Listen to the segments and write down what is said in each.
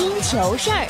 听球事儿。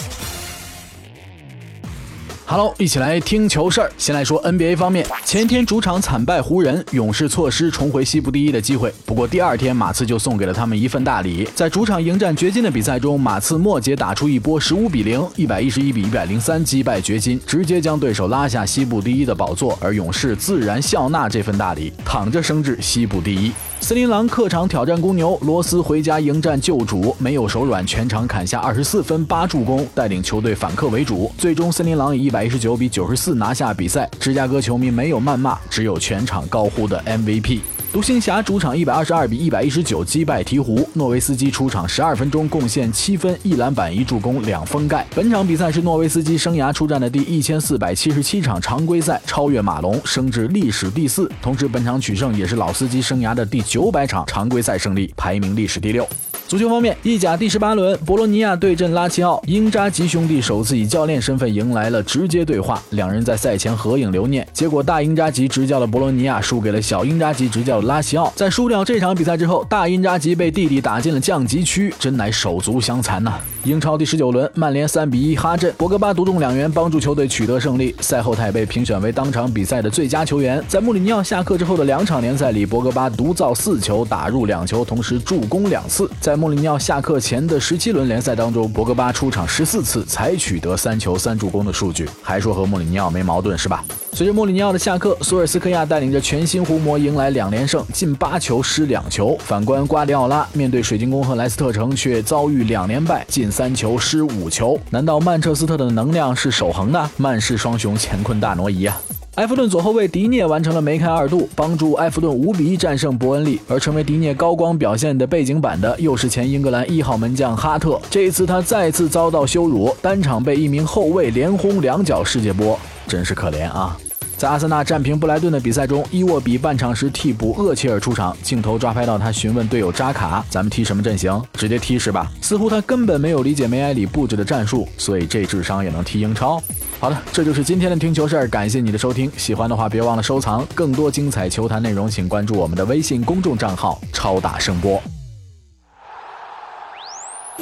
哈喽一起来听球事儿。先来说 NBA 方面，前天主场惨败湖人，勇士错失重回西部第一的机会。不过第二天，马刺就送给了他们一份大礼。在主场迎战掘金的比赛中，马刺末节打出一波十五比零、一百一十一比一百零三击败掘金，直接将对手拉下西部第一的宝座。而勇士自然笑纳这份大礼，躺着升至西部第一。森林狼客场挑战公牛，罗斯回家迎战旧主，没有手软，全场砍下二十四分八助攻，带领球队反客为主。最终，森林狼以一百一十九比九十四拿下比赛。芝加哥球迷没有谩骂，只有全场高呼的 MVP。独行侠主场一百二十二比一百一十九击败鹈鹕，诺维斯基出场十二分钟贡献七分、一篮板、一助攻、两封盖。本场比赛是诺维斯基生涯出战的第一千四百七十七场常规赛，超越马龙，升至历史第四。同时，本场取胜也是老司机生涯的第九百场常规赛胜利，排名历史第六。足球方面，意甲第十八轮，博洛尼亚对阵拉齐奥，英扎吉兄弟首次以教练身份迎来了直接对话，两人在赛前合影留念。结果，大英扎吉执教的博洛尼亚输给了小英扎吉执教的拉齐奥。在输掉这场比赛之后，大英扎吉被弟弟打进了降级区，真乃手足相残呐！英超第十九轮，曼联三比一哈镇，博格巴独中两元，帮助球队取得胜利。赛后，他也被评选为当场比赛的最佳球员。在穆里尼奥下课之后的两场联赛里，博格巴独造四球，打入两球，同时助攻两次。在穆里尼奥下课前的十七轮联赛当中，博格巴出场十四次才取得三球三助攻的数据，还说和穆里尼奥没矛盾是吧？随着穆里尼奥的下课，索尔斯克亚带领着全新红魔迎来两连胜，进八球失两球。反观瓜迪奥拉，面对水晶宫和莱斯特城却遭遇两连败，进三球失五球。难道曼彻斯特的能量是守恒的？曼市双雄乾坤大挪移啊！埃弗顿左后卫迪涅完成了梅开二度，帮助埃弗顿五比一战胜伯恩利。而成为迪涅高光表现的背景板的，又是前英格兰一号门将哈特。这一次他再次遭到羞辱，单场被一名后卫连轰两脚世界波，真是可怜啊！在阿森纳战平布莱顿的比赛中，伊沃比半场时替补厄齐尔出场，镜头抓拍到他询问队友扎卡：“咱们踢什么阵型？直接踢是吧？”似乎他根本没有理解梅埃里布置的战术，所以这智商也能踢英超。好的，这就是今天的听球事儿，感谢你的收听。喜欢的话别忘了收藏，更多精彩球坛内容，请关注我们的微信公众账号“超大声波”。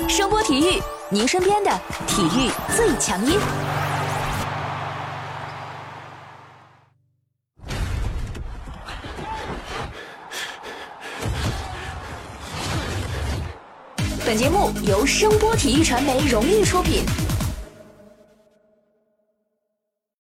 声波体育，您身边的体育最强音。本节目由声波体育传媒荣誉出品。